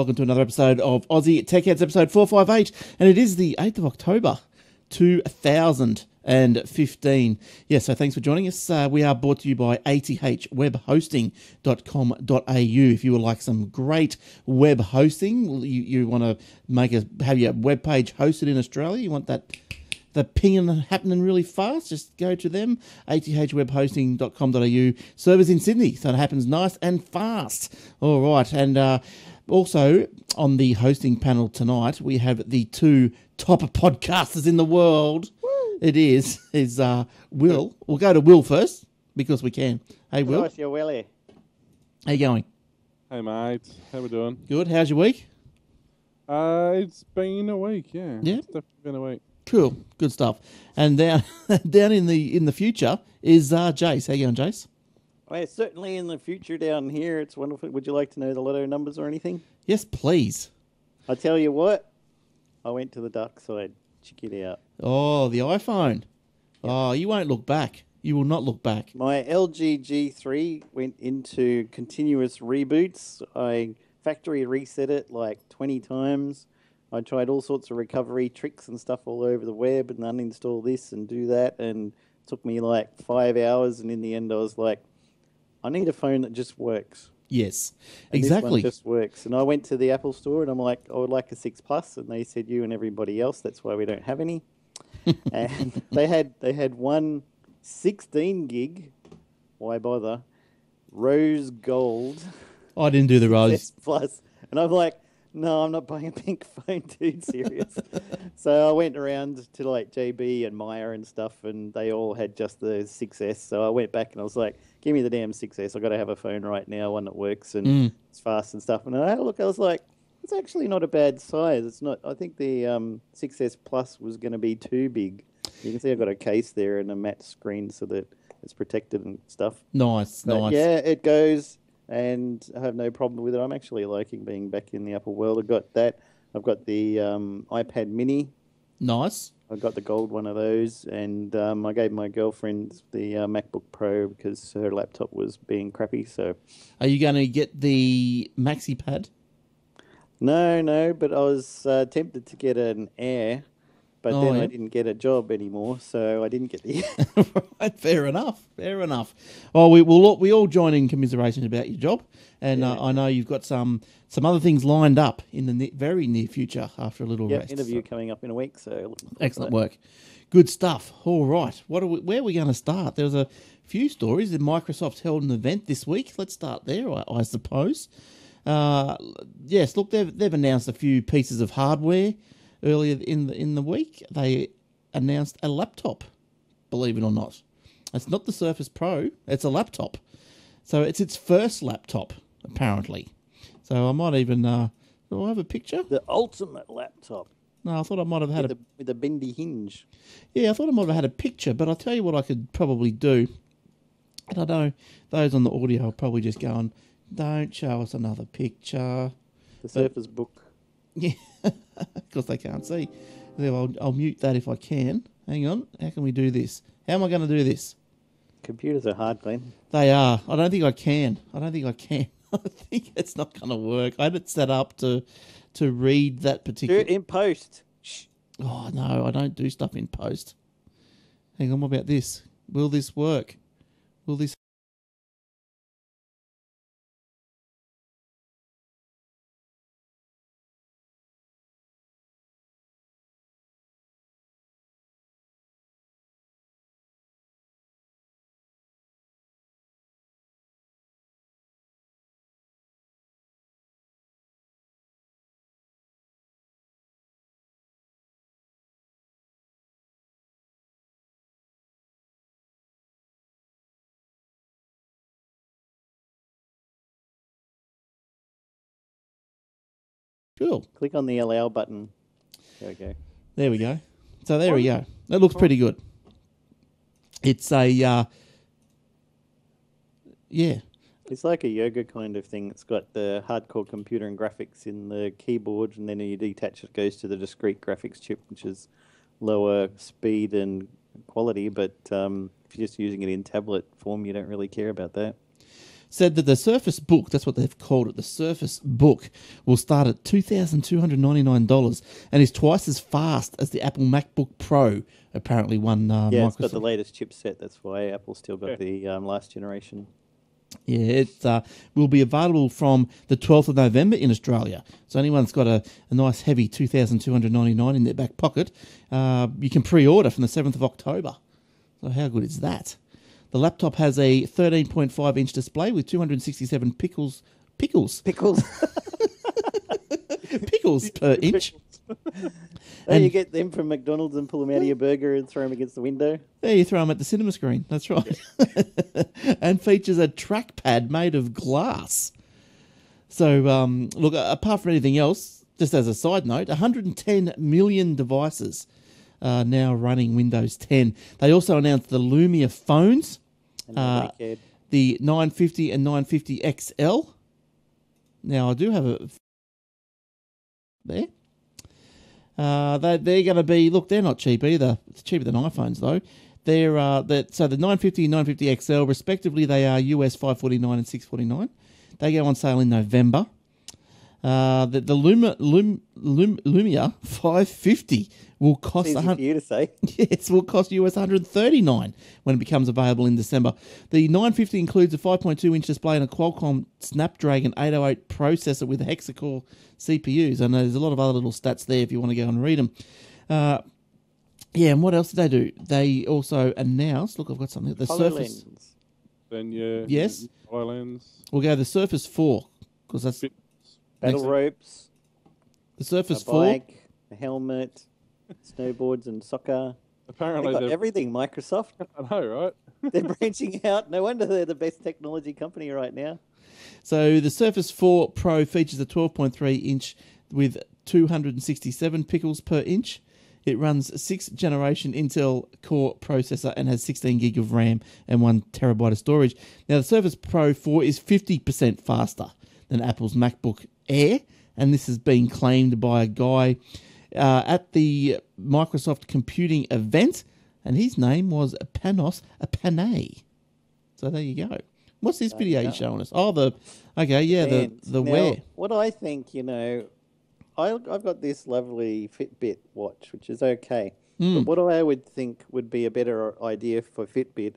welcome to another episode of Aussie Tech Heads, episode 458. And it is the 8th of October, 2015. Yeah, so thanks for joining us. Uh, we are brought to you by athwebhosting.com.au. If you would like some great web hosting, you, you want to make a have your web page hosted in Australia, you want that the pinging happening really fast, just go to them, athwebhosting.com.au. Servers in Sydney, so it happens nice and fast. All right, and uh, also on the hosting panel tonight, we have the two top podcasters in the world. It is is uh, Will. We'll go to Will first because we can. Hey, Will, Nice, you're Willie. how you going? Hey mate, how we doing? Good. How's your week? Uh, it's been a week, yeah. Yeah? It's definitely been a week. Cool, good stuff. And down down in the in the future is uh, Jace. How you going, Jace? Well, certainly in the future down here, it's wonderful. Would you like to know the lotto numbers or anything? Yes, please. I tell you what, I went to the dark side. Check it out. Oh, the iPhone. Oh, you won't look back. You will not look back. My LG G3 went into continuous reboots. I factory reset it like 20 times. I tried all sorts of recovery tricks and stuff all over the web and uninstall this and do that. And it took me like five hours. And in the end, I was like, I need a phone that just works. Yes, And exactly. just works. And I went to the Apple store and I'm like, I would like a six plus, and they said you and everybody else. That's why we don't have any. and they had they had one 16 gig. Why bother? Rose gold I didn't do the rose. Plus, and I'm like, no, I'm not buying a pink phone, dude. Serious. so I went around to like JB and Myer and stuff, and they all had just the 6S. So I went back and I was like, give me the damn 6S. I've got to have a phone right now, one that works and Mm. it's fast and stuff. And I had a look. I was like, it's actually not a bad size. It's not. I think the um, 6S Plus was going to be too big. You can see I've got a case there and a matte screen so that it's protected and stuff. Nice, But nice. yeah, it goes, and I have no problem with it. I'm actually liking being back in the Apple world. I've got that. I've got the um, iPad Mini. Nice. I got the gold one of those, and um, I gave my girlfriend the uh, MacBook Pro because her laptop was being crappy. So Are you going to get the Maxi Pad? no, no, but I was uh, tempted to get an Air, but Oh, then yeah? I didn't get a job anymore, so I didn't get the. right, fair enough. Fair enough. Well, we will all, we all join in commiserations about your job, and uh, I know you've got some some other things lined up in the ne- very near future after a little yeah, rest. interview so- coming up in a week. So looking forward to Excellent work. Good stuff. All right. What are we, where are we going to start? There was a few stories that Microsoft held an event this week. Let's start there, I, I suppose. Uh, yes, look, they've, they've announced a few pieces of hardware earlier in the, in the week. They announced a laptop, believe it or not. It's not the Surface Pro, it's a laptop. So it's its first laptop, apparently. So I might even. Uh, do I have a picture? The ultimate laptop No, I thought I might have had with a a, with a bendy hinge. Yeah, I thought I might have had a picture, but I'll tell you what I could probably do. And I know those on the audio are probably just going, don't show us another picture. The Surface Book. Yeah, because they can't see. I'll, I'll mute that if I can. Hang on. How can we do this? How am I going to do this? Computers are hard, Glenn. They are. I don't think I can. I don't think I can. I think it's not going to work. I had it set up to to read that Do particular. it in post. Shh. Oh no, I don't do stuff in post. Hang on, what about this? Will this work? Will this? Cool. Click on the allow button. There we go. There we go. So there we go. That looks pretty good. It's a uh, yeah. It's like a yoga kind of thing. It's got the hardcore computer and graphics in the keyboard, and then you detach it, goes to the discrete graphics chip, which is lower speed and quality. But um, if you're just using it in tablet form, you don't really care about that. Said that the Surface Book, that's what they've called it, the Surface Book, will start at $2,299 and is twice as fast as the Apple MacBook Pro, apparently one uh, Yeah, Microsoft. it's got the latest chipset. That's why Apple's still got Yeah. the um, last generation. Yeah, it uh, will be available from the 12th of November in Australia. So anyone that's got a, a nice heavy 2299 in their back pocket, uh, you can pre-order from the 7th of October. So how good is that? The laptop has a 13.5 inch display with 267 pickles pickles Pickles. pickles per inch. oh, And- you get them from McDonald's and pull them out of your burger and throw them against the window. There, you throw them at the cinema screen. That's right. and features a trackpad made of glass. So, um, look, apart from anything else, just as a side note, 110 million devices are now running Windows 10. They also announced the Lumia phones, Uh, the 950 and 950 XL. Now, I do have a. There. Uh, they, they're going to be, look, they're not cheap either. It's cheaper than iPhones, though. They're, uh, that so the 950 and 950 XL, respectively, they are US 549 and 649. They go on sale in November. Uh, the the Luma, Lum, Lum, Lumia 550 will cost easy 100, for you to say. Yes, will cost US 139 when it becomes available in December. The 950 includes a 5.2 inch display and a Qualcomm Snapdragon 808 processor with hexa-core CPUs. And there's a lot of other little stats there if you want to go and read them. Uh, yeah, and what else did they do? They also announced. Look, I've got something. The Surface. HoloLens. Then yeah. Yes? Islands. We'll go the Surface 4 because that's Fit- Battle Next- ropes. the Surface a 4. bike, a helmet, snowboards and soccer. They Apparently got they're. everything. Microsoft. I know, right? They're branching out. No wonder they're the best technology company right now. So the Surface 4 Pro features a 12.3 inch with 267 pixels per inch. It runs sixth generation Intel Core processor and has 16 gig of RAM and one terabyte of storage. Now the Surface Pro 4 is 50% faster than Apple's MacBook Air, and this has been claimed by a guy uh, at the Microsoft Computing event, and his name was Panos Panay. So there you go. What's this video you're showing us? Oh, the okay, yeah, the the Now, wear. What I think, you know, I, I've got this lovely Fitbit watch, which is okay. Hmm. But what I would think would be a better idea for Fitbit,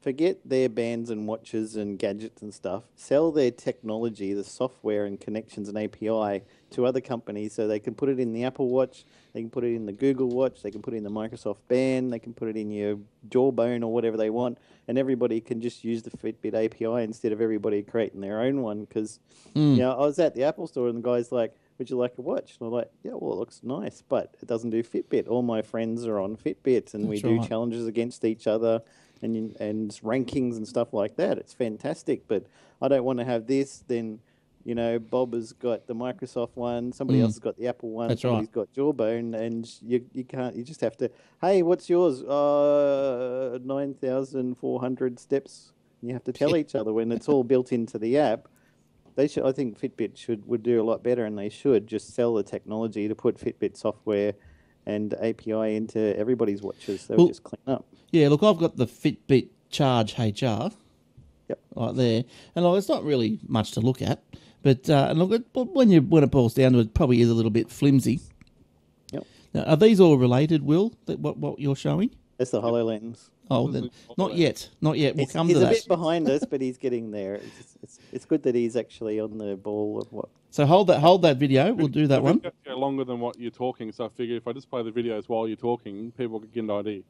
forget their bands and watches and gadgets and stuff. Sell their technology, the software and connections and API to other companies so they can put it in the Apple Watch, they can put it in the Google Watch, they can put it in the Microsoft Band, they can put it in your Jawbone or whatever they want, and everybody can just use the Fitbit API instead of everybody creating their own one. Because Hmm. you know, I was at the Apple store and the guy's like, "Would you like a watch?" And I'm like, "Yeah, well, it looks nice, but it doesn't do Fitbit. All my friends are on Fitbit, and we That's do right. challenges against each other." And, and rankings and stuff like that. It's fantastic, but I don't want to have this. Then, you know, Bob has got the Microsoft one. Somebody Mm. else has got the Apple one. That's right. somebody's got Jawbone, and you you can't. You just have to. Hey, what's yours? Uh, nine thousand four hundred steps. You have to tell each other when it's all built into the app. They should. I think Fitbit should would do a lot better, and they should just sell the technology to put Fitbit software and API into everybody's watches. They would Well- just clean up. Yeah, look, I've got the Fitbit Charge HR. Yep. Right there, and look, it's not really much to look at, but uh, and look, when you when it boils down to it, it probably is a little bit flimsy. Yep. Now, are these all related, Will? That what what you're showing? That's oh, the Hololens. Oh, This then, not yet, not yet. We'll He's, come he's to that. He's a bit behind us, but he's getting there. It's, it's, it's good that he's actually on the ball of what. So hold that, hold that video. We'll do that one. go longer than what you're talking, so I figure if I just play the videos while you're talking, people can get an idea.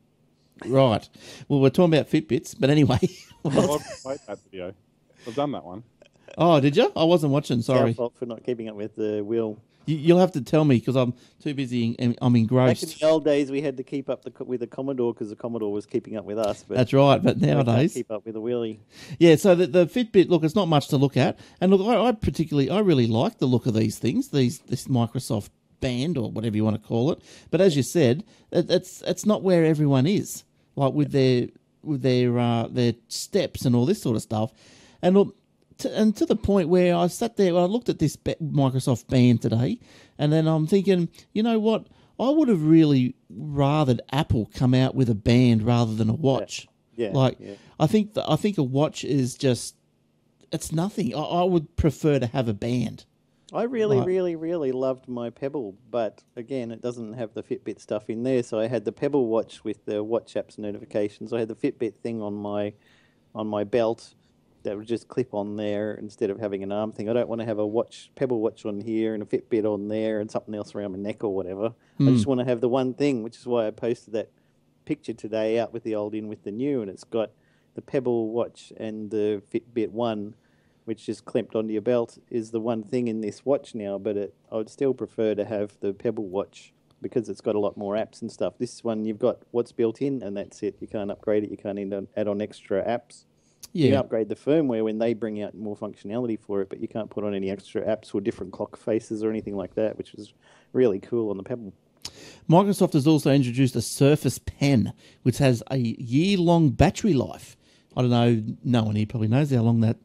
Right. Well, we're talking about Fitbits, but anyway. So I've played that video. I've done that one. oh, did you? I wasn't watching. It's our Sorry. fault for not keeping up with the wheel. You, you'll have to tell me because I'm too busy and I'm engrossed. Back in the old days, we had to keep up the, with the Commodore because the Commodore was keeping up with us. But That's right. But nowadays, keep up with the wheelie. Yeah, so the, the Fitbit look, it's not much to look at, and look, I, I particularly, I really like the look of these things, these this Microsoft Band or whatever you want to call it. But as you said, it, it's it's not where everyone is, like with their with their uh, their steps and all this sort of stuff, and look. To, and to the point where I sat there, I looked at this Microsoft Band today, and then I'm thinking, you know what? I would have really rathered Apple come out with a band rather than a watch. Yeah, Like yeah. I think that I think a watch is just it's nothing. I, I would prefer to have a band. I really, Right. really, really loved my Pebble, but again, it doesn't have the Fitbit stuff in there. So I had the Pebble watch with the Watch apps notifications. I had the Fitbit thing on my on my belt that would just clip on there instead of having an arm thing. I don't want to have a watch Pebble watch on here and a Fitbit on there and something else around my neck or whatever. I just hmm. want to have the one thing, which is why I posted that picture today out with the old in with the new, and it's got the Pebble watch and the Fitbit one which is clamped onto your belt, is the one thing in this watch now. But it, I would still prefer to have the Pebble watch because it's got a lot more apps and stuff. This one you've got what's built in, and that's it. You can't upgrade it. You can't add on extra apps. You upgrade the firmware when they bring out more functionality for it, but you can't put on any extra apps or different clock faces or anything like that, which is really cool on the Pebble. Microsoft has also introduced a Surface Pen, which has a year-long battery life. I don't know. No one here probably knows how long that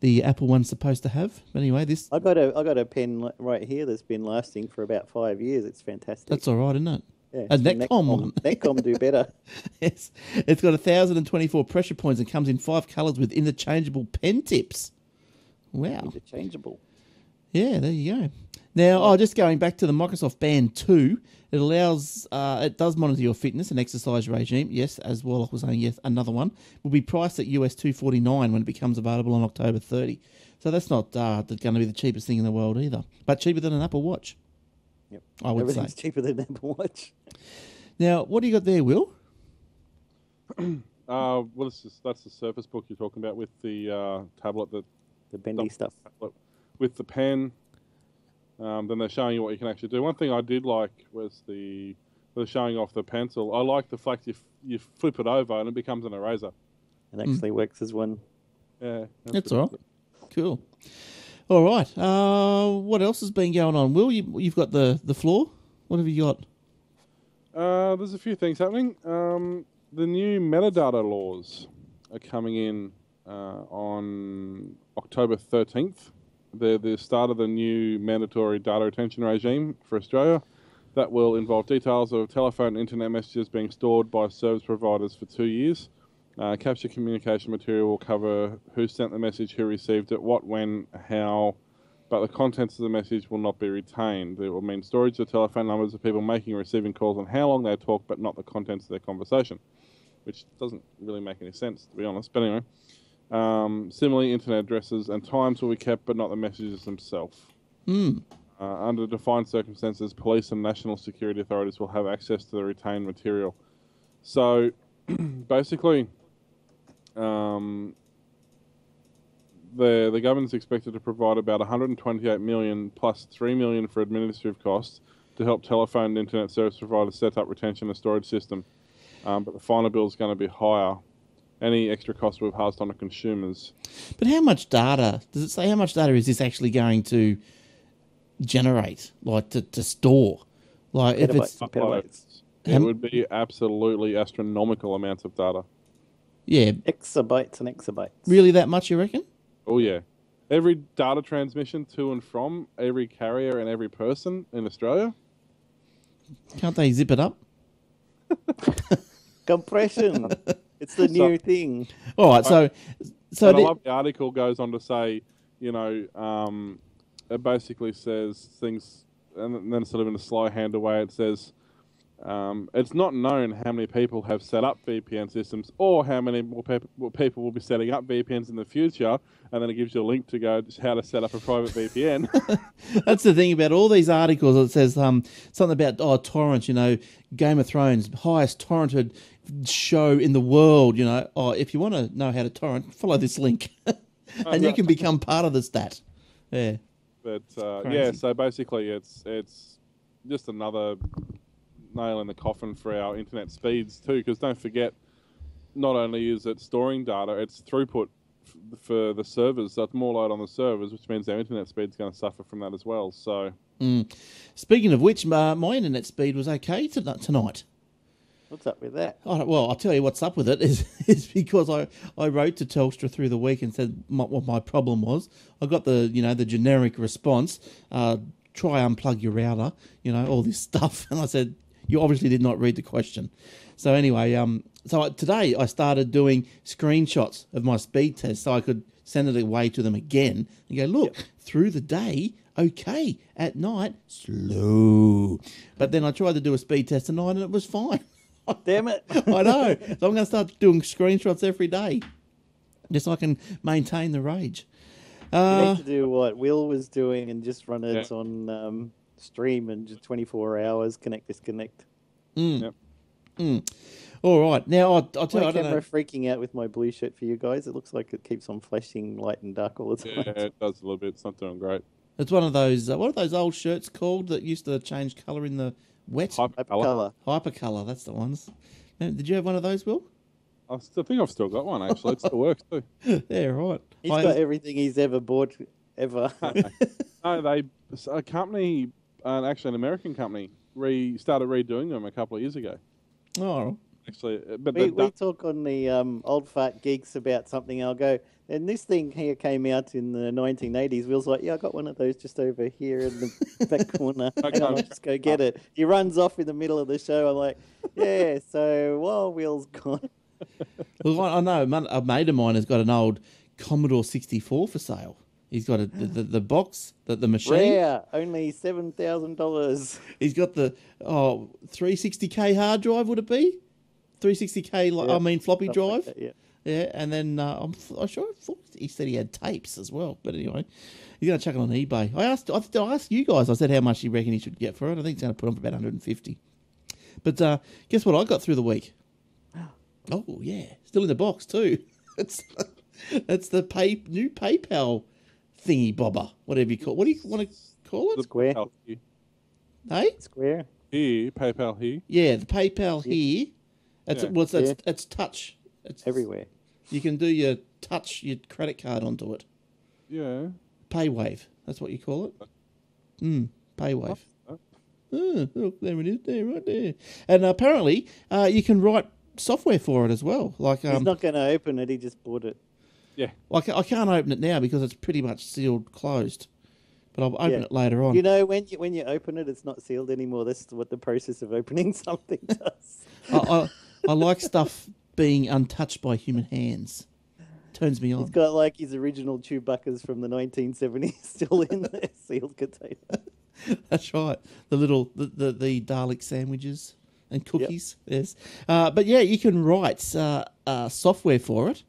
the Apple one's supposed to have. But anyway, this I got a I got a pen right here that's been lasting for about five years. It's fantastic. that's all right, isn't it? Yeah, a the Netcom one. Netcom do better. Yes, it's got thousand and twenty-four pressure points and comes in five colours with interchangeable pen tips. Wow. Interchangeable. Yeah, there you go. Now, oh, just going back to the Microsoft Band 2, it allows, uh, it does monitor your fitness and exercise regime. Yes, as Warlock was saying, yes, another one will be priced at US 249 when it becomes available on October 30. So that's not uh, going to be the cheapest thing in the world either, but cheaper than an Apple Watch. Yep. I would say. Everything's cheaper than Apple Watch. Now, what do you got there, Will? Uh, well, this is, that's the Surface Book you're talking about with the uh, tablet that The bendy stuff. tablet with the pen. Um, then they're showing you what you can actually do. One thing I did like was the they're showing off the pencil. I like the fact you f- you flip it over and it becomes an eraser. It actually works as one. Yeah, That's pretty all right. Cool. All right. Uh, what else has been going on? Will, you, you've got the, the floor? What have you got? Uh, there's a few things happening. Um, the new metadata laws are coming in uh, on October 13th. They're the start of the new mandatory data retention regime for Australia. That will involve details of telephone and internet messages being stored by service providers for two years. Uh, capture communication material will cover who sent the message, who received it, what, when, how, but the contents of the message will not be retained. It will mean storage of telephone numbers of people making and receiving calls and how long they talk, but not the contents of their conversation, which doesn't really make any sense, to be honest. But anyway, um, similarly, internet addresses and times will be kept, but not the messages themselves. Hmm. Uh, under defined circumstances, police and national security authorities will have access to the retained material. So, basically, um, the the government's expected to provide about 128 million plus 3 million for administrative costs to help telephone and internet service providers set up retention and storage system. Um, but the final bill is going to be higher. Any extra costs will be passed on to consumers. But how much data does it say? How much data is this actually going to generate, like to, to store? Like if it's Petabytes. Petabytes. It would be absolutely astronomical amounts of data. Yeah, Exabytes and exabytes. really that much? You reckon? Oh yeah, every data transmission to and from every carrier and every person in Australia. Can't they zip it up? Compression. it's the new thing. All right, so so and I the- love the article goes on to say, you know, um, it basically says things, and then sort of in a sly hand away, it says. Um, it's not known how many people have set up VPN systems or how many more pe- people will be setting up VPNs in the future. And then it gives you a link to go just how to set up a private VPN. That's the thing about all these articles. It says um, something about oh torrents. You know, Game of Thrones highest torrented show in the world. You know, oh if you want to know how to torrent, follow this link, and you can become part of the stat. Yeah, But uh, yeah, so basically, it's it's just another nail in the coffin for our internet speeds too. Because don't forget, not only is it storing data, it's throughput f- for the servers. So it's more load on the servers, which means our internet speed's going to suffer from that as well. So Speaking of which, uh, my internet speed was okay to- tonight. What's up with that? Oh, well, I'll tell you what's up with it is, is because I, I wrote to Telstra through the week and said my, what my problem was. I got the you know the generic response, uh, try unplug your router, you know all this stuff, and I said you obviously did not read the question. So anyway, um, so I, today I started doing screenshots of my speed test so I could send it away to them again, and go, look, through the day, okay. At night, slow. But then I tried to do a speed test tonight, and it was fine. Damn it! I know. So I'm going to start doing screenshots every day, just so I can maintain the rage. You Uh, need to do what Will was doing and just run it Yeah. on um, stream in just 24 hours connect disconnect. Yep. all right. Now, I'll, I'll tell you, My I don't camera know. freaking out with my blue shirt for you guys. It looks like it keeps on flashing light and dark all the time. Yeah, time. it does a little bit. It's not doing great. It's one of those, uh, what are those old shirts called that used to change colour in the wet? Hyper colour. Hyper color. Hypercolour, that's the ones. Man, Did you have one of those, Will? I still think I've still got one actually. It still works too. yeah, right. He's I- got everything he's ever bought ever. No, they a company, uh, actually an American company, re started redoing them a couple of years ago. oh, Actually, uh, but we, they've we talk on the um, old fat geeks about something. I'll go, and this thing here came out in the 1980s. Will's like, yeah, I got one of those just over here in the back corner. Hang on, I'll Okay. just go get it. He runs off in the middle of the show. I'm like, yeah. So while Will's gone, Well, I I know a mate of mine has got an old Commodore 64 for sale. He's got a, the, the, the box, that the machine. rare, only seven thousand dollars. He's got the oh 360k hard drive. Would it be 360k? Like, Yeah, I mean floppy drive. yeah. Yeah, and then uh, I'm, I'm sure I thought he said he had tapes as well. But anyway, he's going to chuck it on eBay. I asked, I, I asked you guys. I said how much you reckon he should get for it. I think he's going to put on for about 150. But uh, guess what? I got through the week. Oh yeah, still in the box too. It's it's the pay new PayPal thingy bobber, whatever you call. What do you want to call the it? Square. PayPal Hey, Square. here, PayPal here. yeah, the PayPal here. That's Yeah. well, it's, it's, Yeah. it's touch. It's Everywhere. You can do your touch your credit card onto it. Yeah. Paywave. That's what you call it. Mm, Paywave. Oh, Oh, look, there it is, there, right there. And apparently, uh, you can write software for it as well. Like, He's um, not going to open it. He just bought it. Yeah. I, ca- I can't open it now because it's pretty much sealed closed. But I'll open Yeah. it later on. You know, when you when you open it, it's not sealed anymore. That's what the process of opening something does. I, I, I like stuff being untouched by human hands. Turns me on. He's got like his original Chewbacca's from the 1970s still in the sealed container. That's right. The little the the, the Dalek sandwiches and cookies. Yes. Uh, but yeah, you can write uh, uh, software for it,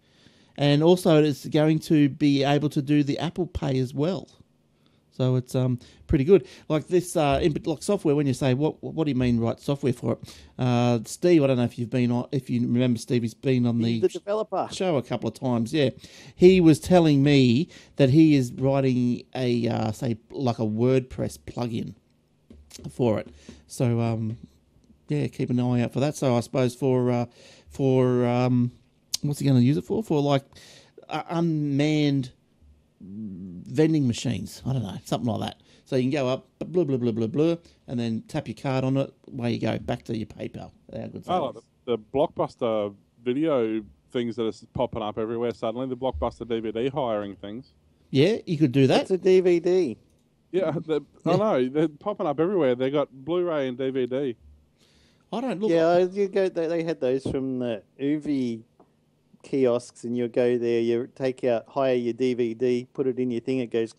and also it's going to be able to do the Apple Pay as well. So it's um pretty good. Like this uh in, like software when you say what what do you mean write software for it? Uh Steve, I don't know if you've been on if you remember Steve He's been on the the developer. show a couple of times. Yeah, he was telling me that he is writing a uh, say like a WordPress plugin for it. So um, yeah, keep an eye out for that. So I suppose for uh, for um, what's he going to use it for? For like uh, unmanned vending machines. I don't know, something like that. So you can go up, blah blah blah blah blah, and then tap your card on it. Away you go, back to your PayPal. How good I like the, the blockbuster video things that are popping up everywhere suddenly. The blockbuster DVD hiring things. Yeah, you could do that. It's a DVD. Yeah, I know they're popping up everywhere. They got Blu-ray and DVD. I don't look. Yeah, I- you go. They, they had those from the UV kiosks, and you go there. You take out, hire your DVD, put it in your thing. It goes.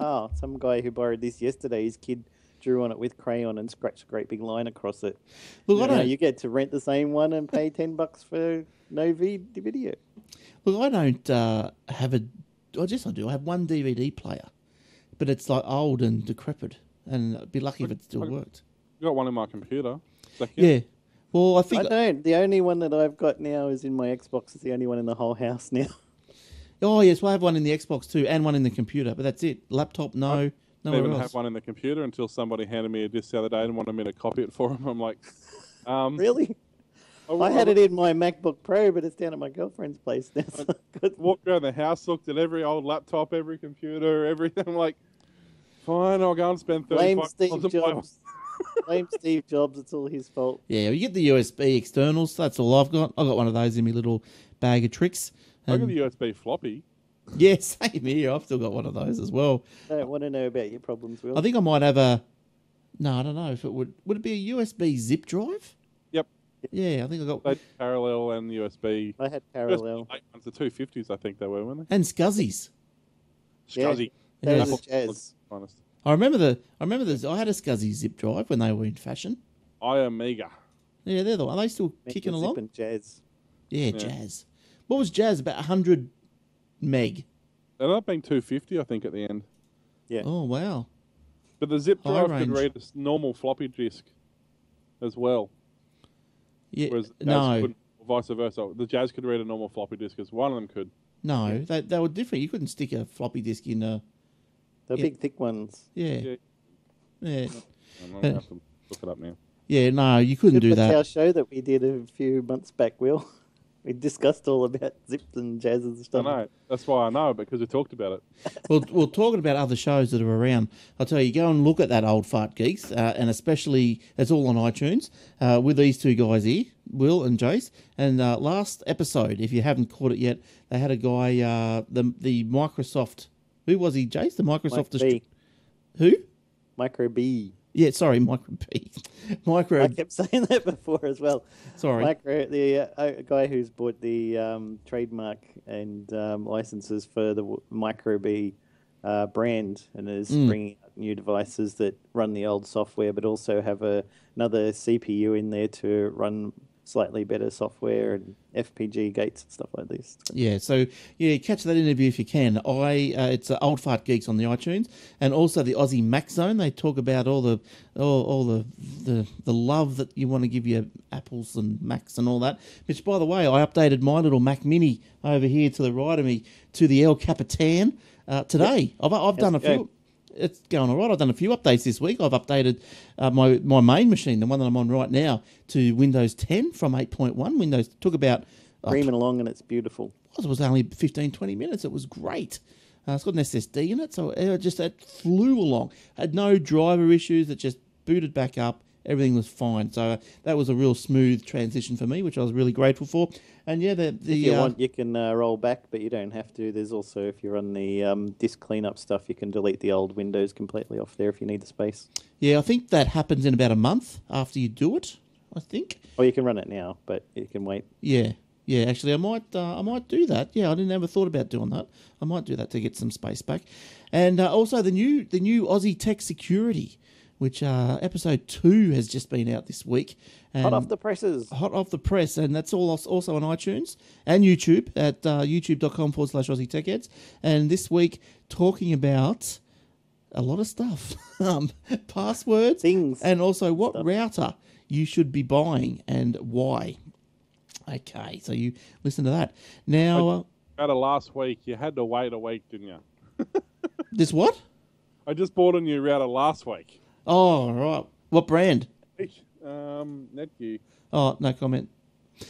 Oh, some guy who borrowed this yesterday. His kid drew on it with crayon and scratched a great big line across it. Look, I You, know, don't. you get to rent the same one and pay ten bucks for no v- video. Look, I don't uh, have a. I guess I do. I have one DVD player, but it's like old and decrepit, and I'd be lucky if it still Okay. worked. I got one in my computer. Second. Yeah. Well, I think I think. don't. The only one that I've got now is in my Xbox. It's the only one in the whole house now. Oh yes, well, I have one in the Xbox too, and one in the computer, but that's it. Laptop, no, no more. I nowhere even else. have one in the computer until somebody handed me a disc the other day and wanted me to copy it for them. I'm like, um, Really? I, I had it in my MacBook Pro, but it's down at my girlfriend's place now. So I walked around the house, looked at every old laptop, every computer, everything. I'm like, fine, I'll go and spend Blame thirty-five Steve dollars on my- Jobs. Blame Steve Jobs. It's all his fault. Yeah, you get the USB externals. That's all I've got. I've got one of those in my little bag of tricks. I got um, the USB floppy. yeah, same here. I've still got one of those as well. I don't want to know about your problems, Will. I think I might have a. No, I don't know if it would. Would it be a USB zip drive? Yep. Yeah, I think I got They did parallel and USB. I had parallel. USB ones, the two fifties, I think they were, weren't they? and SCSIs. they? Yeah. SCSI. There was a Jaz. Honest. I remember the I remember the I had a SCSI zip drive when they were in fashion. I Amiga. Yeah, they're the Are they still Make kicking along? zip and Jaz. Yeah, Yeah. Jaz. What was Jaz? About hundred meg. They ended up being two fifty, I think, at the end. Yeah. Oh wow. But the zip High drive range. could read a normal floppy disk as well, Yeah. whereas no, couldn't, or vice versa. The Jaz could read a normal floppy disk as one of them could. no, they they were different. You couldn't stick a floppy disk in a. The Yeah. big thick ones. Yeah. Yeah. Yeah. I'm gonna have to look it up now. Yeah. No, you couldn't do that. our show that we did a few months back, Will. We discussed all about zips and jazzes and stuff. I stuff. know. That's why I know because we talked about it. well, well, talking about other shows that are around, I'll tell you, go and look at that old fart geeks, uh, and especially it's all on iTunes uh, with these two guys here, Will and Jace. And uh, last episode, if you haven't caught it yet, they had a guy, uh, the the Microsoft. Who was he, Jace? The Microsoft. B. who? Microbee. Yeah, sorry, Micro P. Micro. I kept saying that before as well. sorry. Micro, the uh, guy who's bought the um, trademark and um, licenses for the Microbee uh, brand and is Mm. bringing out new devices that run the old software, but also have a, another CPU in there to run slightly better software and FPG gates and stuff like this. Yeah, so yeah, catch that interview if you can. I uh, it's uh, old fart geeks on the iTunes, and also the Aussie Mac Zone. They talk about all the all, all the, the the love that you want to give your apples and Macs and all that. Which, by the way, I updated my little Mac Mini over here to the right of me to the El Capitan uh, today. I've I've done a few. It's going all right. I've done a few updates this week. I've updated uh, my my main machine, the one that I'm on right now, to Windows 10 from 8.1. Windows took about Creaming along and it's beautiful. It was only 15, 20 minutes. It was great. Uh, it's got an SSD in it, so it just it flew along. Had no driver issues. It just booted back up. Everything was fine. So uh, that was a real smooth transition for me, which I was really grateful for. And yeah, the the If you uh, want, you can uh, roll back, but you don't have to. There's also, if you run the um, disk cleanup stuff, you can delete the old Windows completely off there if you need the space. yeah, I think that happens in about a month after you do it. I think. Or you can run it now, but you can wait. Yeah, yeah. Actually, I might, uh, I might do that. Yeah, I didn't ever thought about doing that. I might do that to get some space back, and uh, also the new, the new Aussie Tech Security, which uh, episode two has just been out this week. And Hot off the presses. hot off the press, and that's all also on iTunes and YouTube at uh, youtube.com forward slash Aussie Tech Heads. And this week, talking about a lot of stuff um, passwords, Things. and also what Stuff. router you should be buying and why. Okay, so you listen to that. Now, uh, Out of last week, you had to wait a week, didn't you? this what? I just bought a new router last week. Oh, right. What brand? Um, Netgear. Oh, no comment.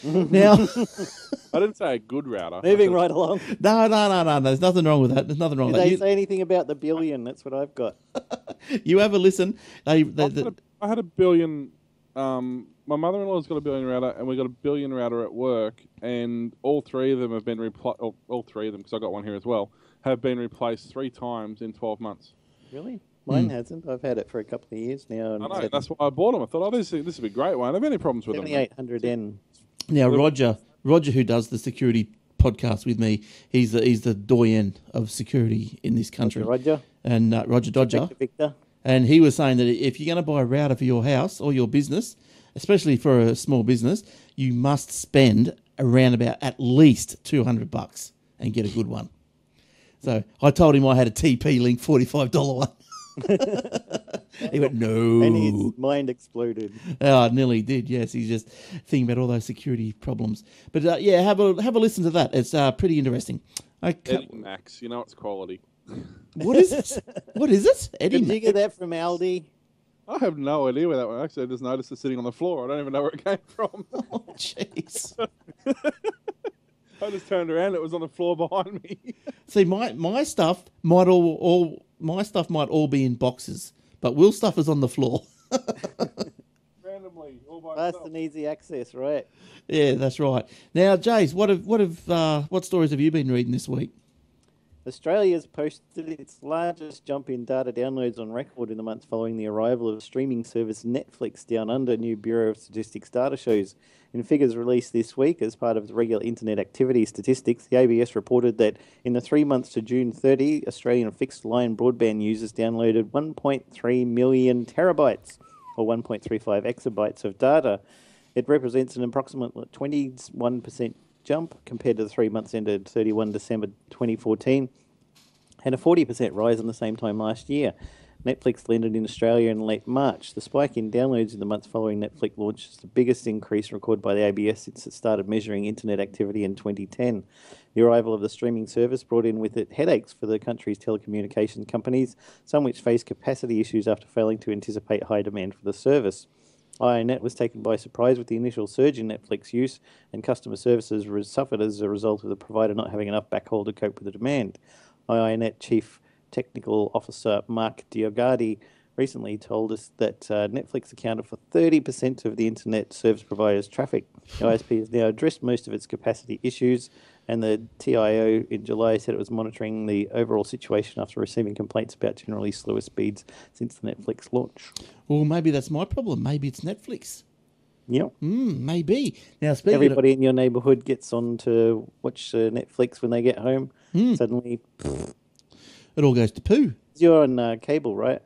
now, I didn't say a good router. Moving right along. no, no, no, no. There's nothing wrong with that. There's nothing wrong Did with that. they You, say anything about the billion? That's what I've got. you have a listen. They, they, I had, a, I had a billion. Um, my mother-in-law's got a billion router, and we got a billion router at work, and all three of them have been replaced. All, all three of them, because I got one here as well, have been replaced three times in twelve months. Really? Mine hasn't. I've had it for a couple of years now. And I know. That's why I bought them. I thought, oh, this this would be a great. Won't have any problems with them. 7800N. Now, Roger, Roger, who does the security podcast with me, he's the he's the doyen of security in this country, Roger. and uh, Roger Dodger, Victor, Victor. and he was saying that if you're going to buy a router for your house or your business, especially for a small business, you must spend around about at least two hundred bucks and get a good one. So I told him I had a TP Link forty five dollar one. He went no. And his mind exploded. Oh, nearly did. Yes, he's just thinking about all those security problems. But uh, yeah, have a have a listen to that. It's uh, pretty interesting. Okay, Eddie Max, you know it's quality. what is it? What is it? Eddie. Did you get that from Aldi? I have no idea where that one. Actually, I just noticed it sitting on the floor. I don't even know where it came from. Oh, jeez. I just turned around. It was on the floor behind me. See, my my stuff might all all my stuff might all be in boxes, but Will's stuff is on the floor. Randomly, all by Fast itself. and easy access, right? yeah, that's right. Now, Jace, what have what have uh, what stories have you been reading this week? Australia's posted its largest jump in data downloads on record in the months following the arrival of streaming service Netflix down under, new Bureau of Statistics data shows. In figures released this week as part of the regular internet activity statistics, the ABS reported that in the three months to June 30, Australian fixed line broadband users downloaded 1.3 million terabytes or 1.35 exabytes of data. It represents an approximate 21% jump compared to the three months ended 31 December 2014 and a 40% rise in the same time last year. Netflix landed in Australia in late March. The spike in downloads in the months following Netflix launch is the biggest increase recorded by the ABS since it started measuring internet activity in 2010. The arrival of the streaming service brought in with it headaches for the country's telecommunications companies, some which faced capacity issues after failing to anticipate high demand for the service. iiNet was taken by surprise with the initial surge in Netflix use, and customer services suffered as a result of the provider not having enough backhaul to cope with the demand. iiNet Chief Technical Officer Mark Diogardi recently told us that uh, Netflix accounted for 30% of the internet service provider's traffic. The ISP has now addressed most of its capacity issues, and the TIO in July said it was monitoring the overall situation after receiving complaints about generally slower speeds since the Netflix launch. Well, maybe that's my problem. Maybe it's Netflix. Yep. Hmm, maybe. Now, speaking Everybody in your neighbourhood gets on to watch uh, Netflix when they get home. Suddenly, of, it all goes to poo. you're on uh, cable, right?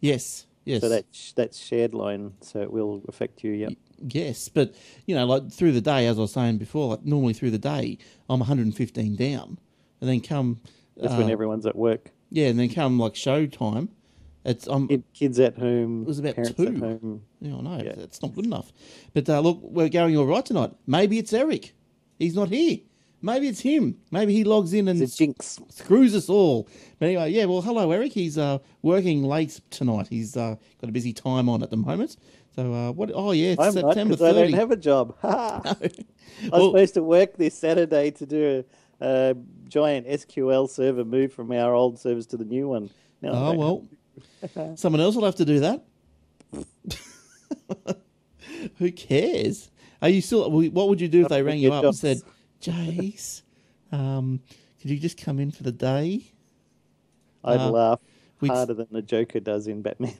Yes, yes. So that sh- that's shared line, so it will affect you. Yep. Yes, but you know, like through the day, as I was saying before, like normally through the day, I'm 115 down, and then come, That's when uh, everyone's at work. yeah, and then come like show time, it's I'm Kid- Kids at home. It was about two. at home. Yeah, I know. Yeah. That's not good enough. But uh, look, we're going all right tonight. Maybe it's Eric. He's not here. Maybe it's him. Maybe he logs in and jinx. screws us all. But anyway, yeah, well, hello, Eric. He's uh, working late tonight. He's uh, got a busy time on at the moment. So, uh, what? Oh, yeah, it's I'm not September because I don't have a job. Ha! I was Well- supposed to work this Saturday to do a, a giant SQL server move from our old servers to the new one. No, Oh, well, someone else will have to do that. Who cares? Are you still? What would you do if they rang you up and said, "Jace, um, could you just come in for the day? I'd uh, laugh harder than the Joker does in Batman.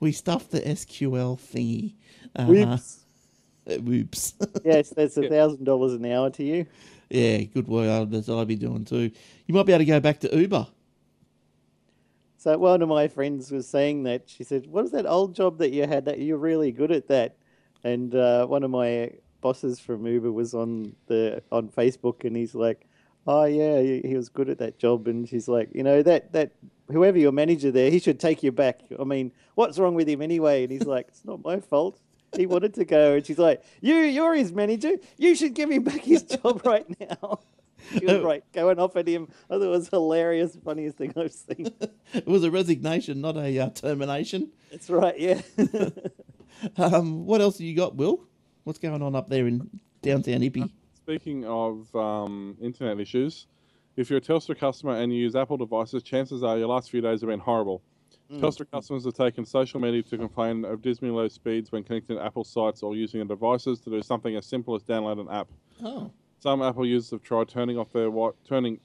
We stuffed the SQL thingy." Uh, Whoops. uh, Whoops. yes, that's a thousand dollars an hour to you. yeah, good work. That's what I'd be doing too. You might be able to go back to Uber. So one of my friends was saying that she said, "What is that old job that you had? That you're really good at that." And uh, one of my bosses from Uber was on the on Facebook, and he's like, "Oh yeah, he, he was good at that job." And she's like, "You know that that whoever your manager there, he should take you back. I mean, what's wrong with him anyway?" And he's like, "It's not my fault." He wanted to go, and she's like, "You, you're his manager. You should give him back his job right now." She was right, going off at him. I thought it was hilarious, funniest thing I've seen. It was a resignation, not a uh, termination. That's right, yeah. Um, what else have you got, Will? What's going on up there in downtown Ippy? Speaking of um, internet issues, if you're a Telstra customer and you use Apple devices, chances are your last few days have been horrible. Telstra customers have taken social media to complain of dismally low speeds when connecting to Apple sites or using their devices to do something as simple as download an app. Oh, Some Apple users have tried turning off their wi- turning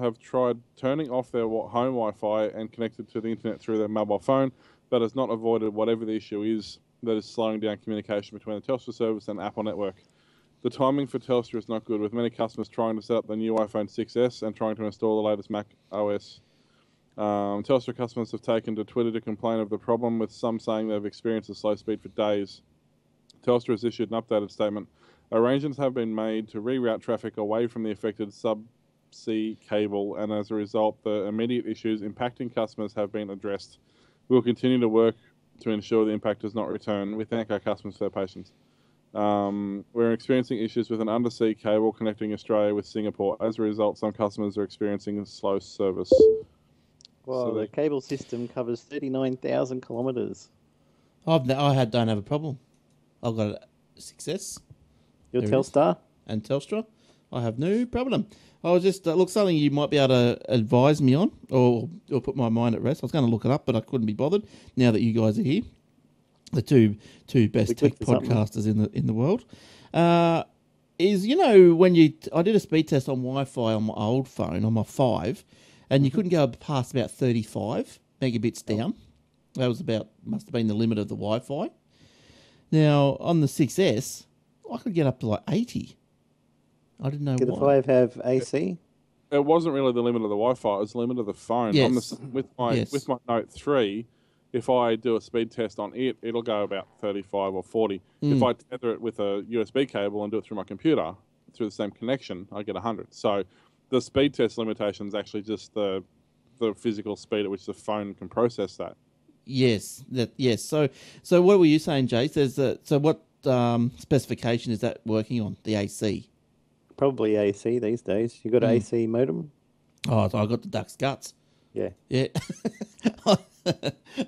have tried turning off their home Wi-Fi and connected to the internet through their mobile phone, but has not avoided whatever the issue is that is slowing down communication between the Telstra service and Apple network. The timing for Telstra is not good, with many customers trying to set up the new iPhone 6s and trying to install the latest Mac OS. Um, Telstra customers have taken to Twitter to complain of the problem, with some saying they've experienced a slow speed for days. Telstra has issued an updated statement. Arrangements have been made to reroute traffic away from the affected subsea cable, and as a result, the immediate issues impacting customers have been addressed. We will continue to work to ensure the impact does not return. We thank our customers for their patience. Um, we're experiencing issues with an undersea cable connecting Australia with Singapore. As a result, some customers are experiencing slow service. Well, So the they- cable system covers 39,000 kilometres. I've no, I had don't have a problem. I've got a success Your There. Telstar? and Telstra. I have no problem. I was just uh, look something you might be able to advise me on, or or put my mind at rest. I was going to look it up, but I couldn't be bothered. Now that you guys are here, the two two best We tech clicked something. podcasters in the in the world. Uh, is you know when you I did a speed test on Wi-Fi on my old phone on my five, and you Mm-hmm. couldn't go past about thirty-five megabits Oh. down. That was about must have been the limit of the Wi-Fi. Now on the 6S, I could get up to like eighty. I didn't know Did the why. five have AC? It wasn't really the limit of the Wi-Fi; it was the limit of the phone. On the, Yes. with my Yes. with my Note three, if I do a speed test on it, it'll go about thirty-five or forty. Mm. If I tether it with a USB cable and do it through my computer through the same connection, I get hundred. So the speed test limitation is actually just the the physical speed at which the phone can process that. Yes, that yes. So so what were you saying, Jaz? There's a, so what um, specification is that working on the AC? Probably AC these days. You got Mm. AC modem? Oh, so I got the duck's guts. Yeah. Yeah. oh,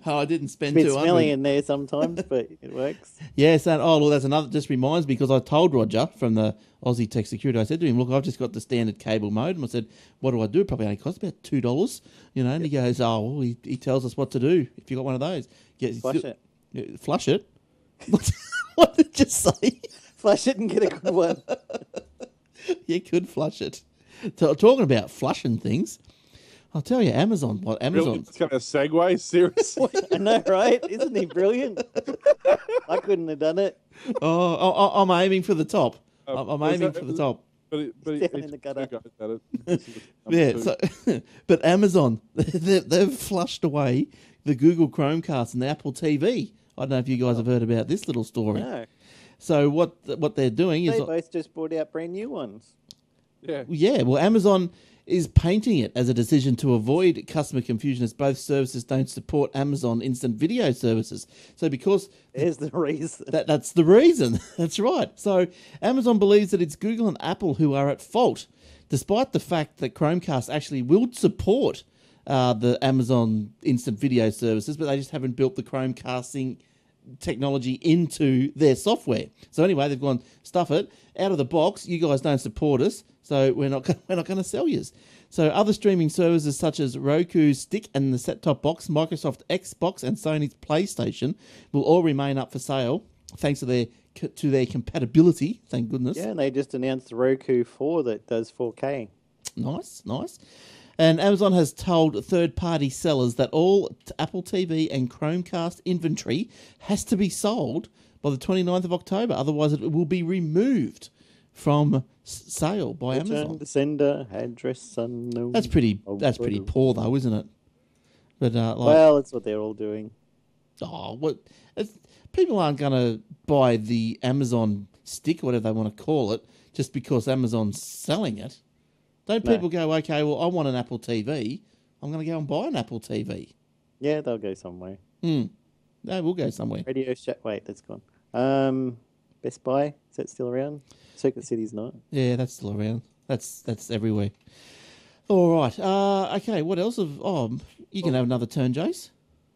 I didn't It's a spend bit two smelly in there sometimes, but it works. Yes, and oh, well, that's another. Just reminds me because I told Roger from the Aussie Tech Security. I said to him, "Look, I've just got the standard cable modem." And I said, "What do I do? It probably only costs about two dollars." You know, and he goes, "Oh, well, he, he tells us what to do. If you got one of those, get Flush it. Flush it." what did you say? Flush it and get a good one. you could flush it. So, talking about flushing things, I'll tell you, Amazon. What Amazon? it's kind of segue. Seriously, I know, right? Isn't he brilliant? I couldn't have done it. Oh, I- I- I'm aiming for the top. Uh, I'm, I'm aiming that- for the top. but it, but Down it, in the gutter. two guys at it. This is number Yeah. So, but Amazon, they, they've flushed away the Google Chromecast and the Apple TV. I don't know if you guys have heard about this little story. No. So what what they're doing is They both just brought out brand new ones. yeah. Yeah, well, Amazon is painting it as a decision to avoid customer confusion as both services don't support Amazon instant video services. So, because There's the reason. that, that's the reason, that's right. So, Amazon believes that it's Google and Apple who are at fault, despite the fact that Chromecast actually will support uh, the Amazon instant video services, but they just haven't built the Chromecasting technology into their software. So anyway, they've gone stuff it out of the box. You guys don't support us, so we're not we're not going to sell you. So other streaming services such as Roku Stick and the set-top box, Microsoft Xbox, and Sony's PlayStation will all remain up for sale thanks to their to their compatibility. Thank goodness. Yeah, and they just announced the Roku 4 that does 4K. Nice, nice. And Amazon has told third party sellers that all Apple TV and Chromecast inventory has to be sold by the 29th of October. Otherwise, it will be removed from sale by Return Amazon. to sender, address unknown. That's pretty. That's pretty poor, though, isn't it? But uh, like, Well, that's what they're all doing. oh, what? It's, people aren't going to buy the Amazon stick, whatever they want to call it, just because Amazon's selling it. Don't No. people go, okay, well, I want an Apple TV. I'm going to go and buy an Apple TV. Yeah, they'll go somewhere. Hmm. No, we'll go somewhere. Radio Shack. Wait, that's gone. Um, Best Buy is that still around? Circuit City's not. Yeah, that's still around. That's that's everywhere. All right. Uh, okay. What else? Have, oh, you can have another turn, Jaz.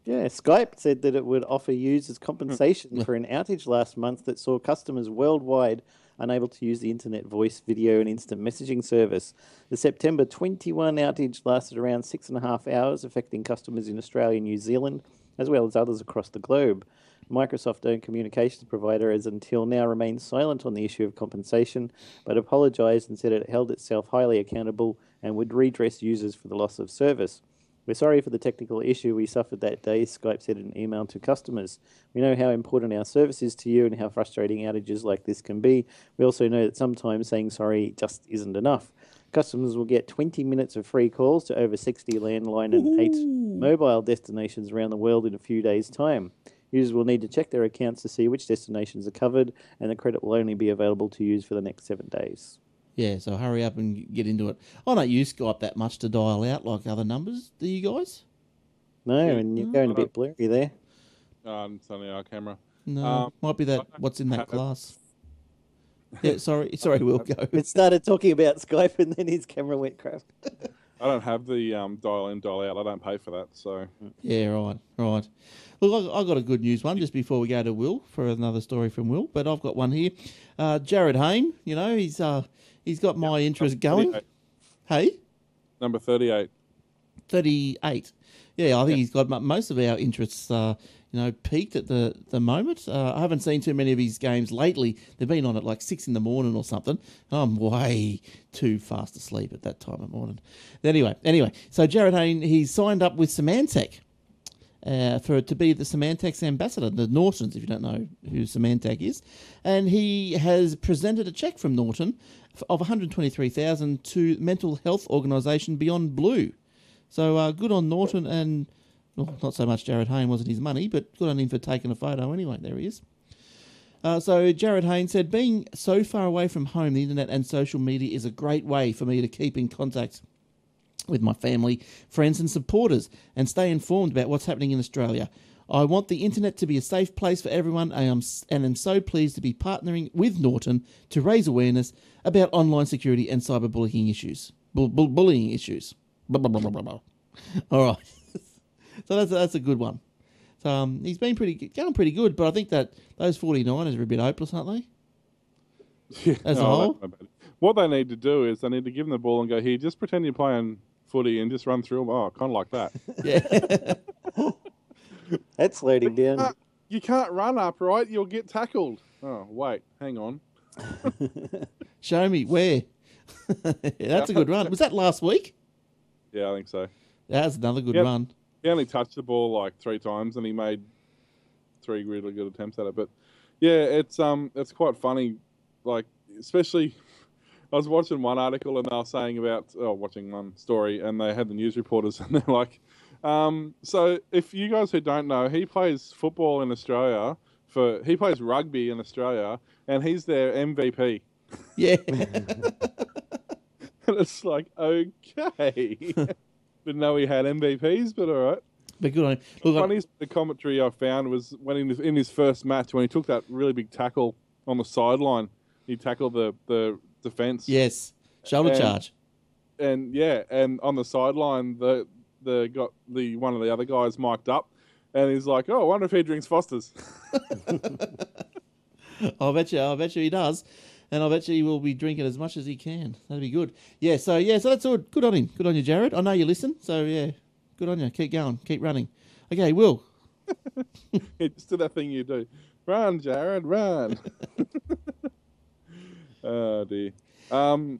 Yeah, Skype said that it would offer users compensation for an outage last month that saw customers worldwide unable to use the internet voice, video, and instant messaging service. The September 21 outage lasted around six and a half hours, affecting customers in Australia and New Zealand, as well as others across the globe. Microsoft owned communications provider has until now remained silent on the issue of compensation, but apologised and said it held itself highly accountable and would redress users for the loss of service. We're sorry for the technical issue we suffered that day, Skype said in an email to customers. We know how important our service is to you and how frustrating outages like this can be. We also know that sometimes saying sorry just isn't enough. Customers will get 20 minutes of free calls to over 60 landline and 8 mobile destinations around the world in a few days' time. Users will need to check their accounts to see which destinations are covered, and the credit will only be available to use for the next seven days. Yeah. So hurry up and get into it. I don't use Skype that much to dial out like other numbers. Do you guys? No, and you're going a bit blurry there. Um, it's only our camera. No. Um, Might be that. What's in that I- glass? Yeah. Sorry. Sorry. We'll go. It started talking about Skype, and then his camera went crap. I don't have the um, dial in, dial out. I don't pay for that. So Yeah, right, right. Look, I, I got a good news one just before we go to Will for another story from Will, but I've got one here. Uh, Jared Hayne, you know, he's uh, he's got my interest going. Hey, Number 38. thirty-eight. Yeah, I think he's got most of our interests uh, you know, peaked at the the moment. Uh, I haven't seen too many of his games lately. They've been on at like six in the morning or something. I'm way too fast asleep at that time of morning. Anyway, anyway, so Jared Hayne he's signed up with Symantec. Uh, for to be the Symantec's ambassador, the Nortons, if you don't know who Symantec is, and he has presented a check from Norton of 123,000 to mental health organisation Beyond Blue. So uh, good on Norton and well, not so much Jared Hayne wasn't his money, but good on him for taking a photo anyway. There he is. Uh, so Jared Hayne said, being so far away from home, the internet and social media is a great way for me to keep in contact with my family, friends, and supporters, and stay informed about what's happening in Australia. I want the internet to be a safe place for everyone, and I'm, and am so pleased to be partnering with Norton to raise awareness about online security and cyberbullying issues. Bull, bull, bullying issues. Blah, blah, blah, blah, blah. All right. so that's that's a good one. So um, he's been pretty going pretty good, but I think that those 49ers are a bit hopeless, aren't they? Yeah, As a whole? that's not bad. What they need to do is they need to give them the ball and go here. Just pretend you're playing footy and just run through them. Oh, kind of like that. Yeah. That's slowing down. can't- you can't run upright. You'll get tackled. Oh, wait, hang on. Show me where. that's a good run. Was that last week? Yeah, I think so. That's another good Yep. run. He only touched the ball like three times, and he made three really good attempts at it. But yeah, it's um, it's quite funny. Like, especially, I was watching one article and they were saying about, oh, watching one story, and they had the news reporters, and they're like, um, so if you guys who don't know, he plays football in Australia for, he plays rugby in Australia, and he's their MVP. Yeah. And it's like, okay. Didn't know he had MVPs, but all right. but good on him. The Look, I- funniest the commentary I found was when in his, in his first match when he took that really big tackle on the sideline. He tackled the the defense. yes. Shoulder And- charge. And yeah, and on the sideline the the got the one of the other guys mic'd up, and he's like, "Oh, I wonder if he drinks Fosters." I'll bet you. I'll bet you he does, and I'll bet you he will be drinking as much as he can. That'd be good. Yeah. So yeah. So that's all. Good on him. Good on you, Jared. I know you listen. So yeah. Good on you. Keep going. Keep running. Okay, Will. it's did that thing you do. Run, Jared, run. oh dear. Um,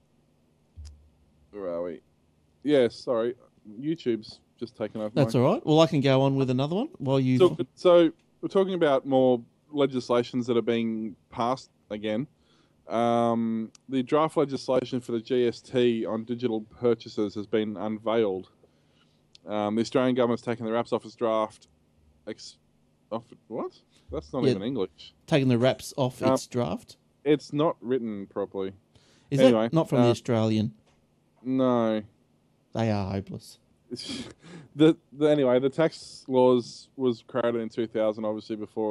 where are we? Yeah, sorry. YouTube's just taken over. That's all right. Well, I can go on with another one while you. So, so we're talking about more legislations that are being passed again. Um, the draft legislation for the GST on digital purchases has been unveiled. Um, the Australian government's taken the wraps off its draft. Ex- off what? That's not Yeah. even English. taking the wraps off Um, its draft. It's not written properly. Is anyway, that not from the uh, Australian? No. They are hopeless. the, the anyway, the tax laws was created in 2000, obviously before